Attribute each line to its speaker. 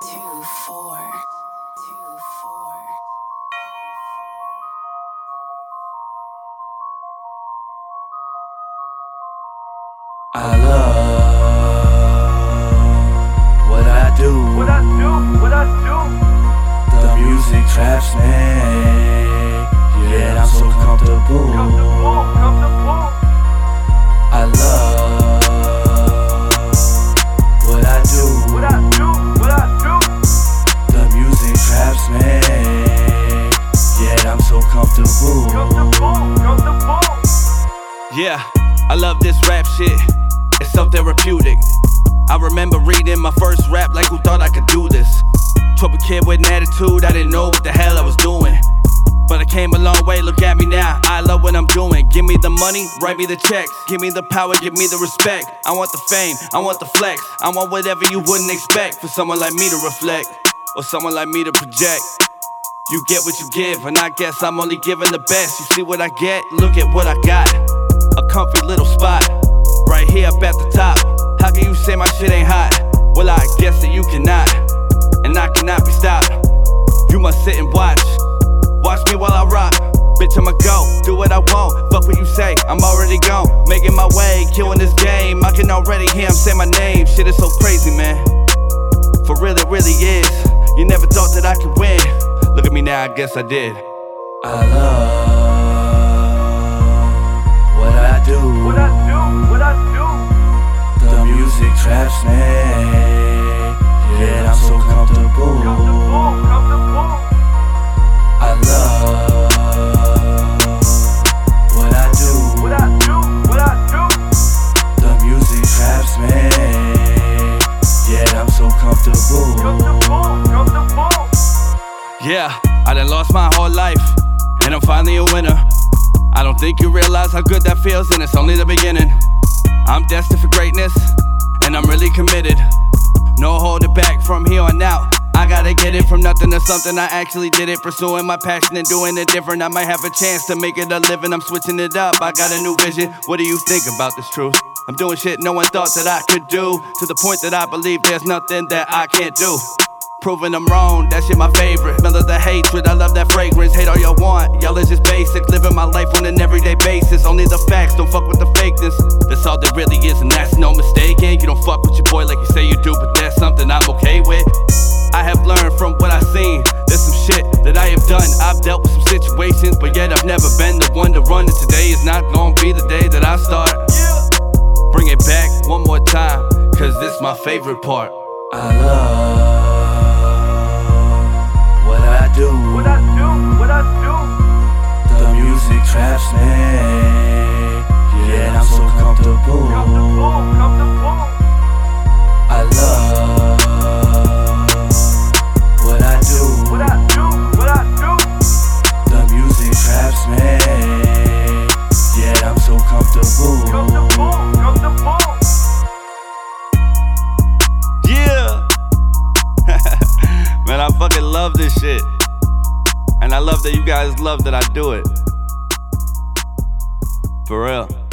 Speaker 1: two, four, two, four.
Speaker 2: I love what I do.
Speaker 3: What I do, what I do.
Speaker 2: The music traps me. Yeah, I'm so comfortable.
Speaker 3: Comfortable,
Speaker 2: I love
Speaker 4: this rap shit. It's so therapeutic. I remember reading my first rap like who thought I could do this. Trouble kid with an attitude, I didn't know what the hell I was doing. But I came a long way, look at me now. I love what I'm doing. Give me the money, write me the checks. Give me the power, give me the respect. I want the fame, I want the flex. I want whatever you wouldn't expect for someone like me to reflect or someone like me to project. You get what you give, and I guess I'm only giving the best. You see what I get? Look at what I got. Comfy little spot, right here up at the top. How can you say my shit ain't hot? Well, I guess that you cannot, and I cannot be stopped. You must sit and watch. Watch me while I rock. Bitch, I'ma go, do what I want. Fuck what you say, I'm already gone. Making my way, killing this game. I can already hear him say my name. Shit is so crazy, man. For real, it really is. You never thought that I could win. Look at me now, I guess I did.
Speaker 2: I love music traps me. Yeah, I'm so comfortable.
Speaker 3: Comfortable, comfortable.
Speaker 2: I love what I do.
Speaker 3: What I do, what I do.
Speaker 2: The music traps me. Yeah, I'm so comfortable.
Speaker 3: Comfortable, comfortable.
Speaker 4: Yeah, I done lost my whole life, and I'm finally a winner. I don't think you realize how good that feels, and it's only the beginning. I'm destined for greatness, and I'm really committed. No holding back from here on out. I gotta get it from nothing to something. I actually did it, pursuing my passion and doing it different. I might have a chance to make it a living. I'm switching it up. I got a new vision. What do you think about this truth? I'm doing shit no one thought that I could do. To the point that I believe there's nothing that I can't do. Proving I'm wrong, that shit my favorite. Smell of the hatred, I love that fragrance. Hate all y'all want, y'all is just basic. Living my life on an everyday basis. Only the facts, don't fuck with the fakeness. That's all there really is, and that's no mistaking. Like you say you do, but that's something I'm okay with. I have learned from what I've seen. There's some shit that I have done. I've dealt with some situations, but yet I've never been the one to run. And today is not gonna be the day that I start. Bring it back one more time, cause this my favorite part.
Speaker 2: I love
Speaker 4: love this shit. And I love that you guys love that I do it. For real.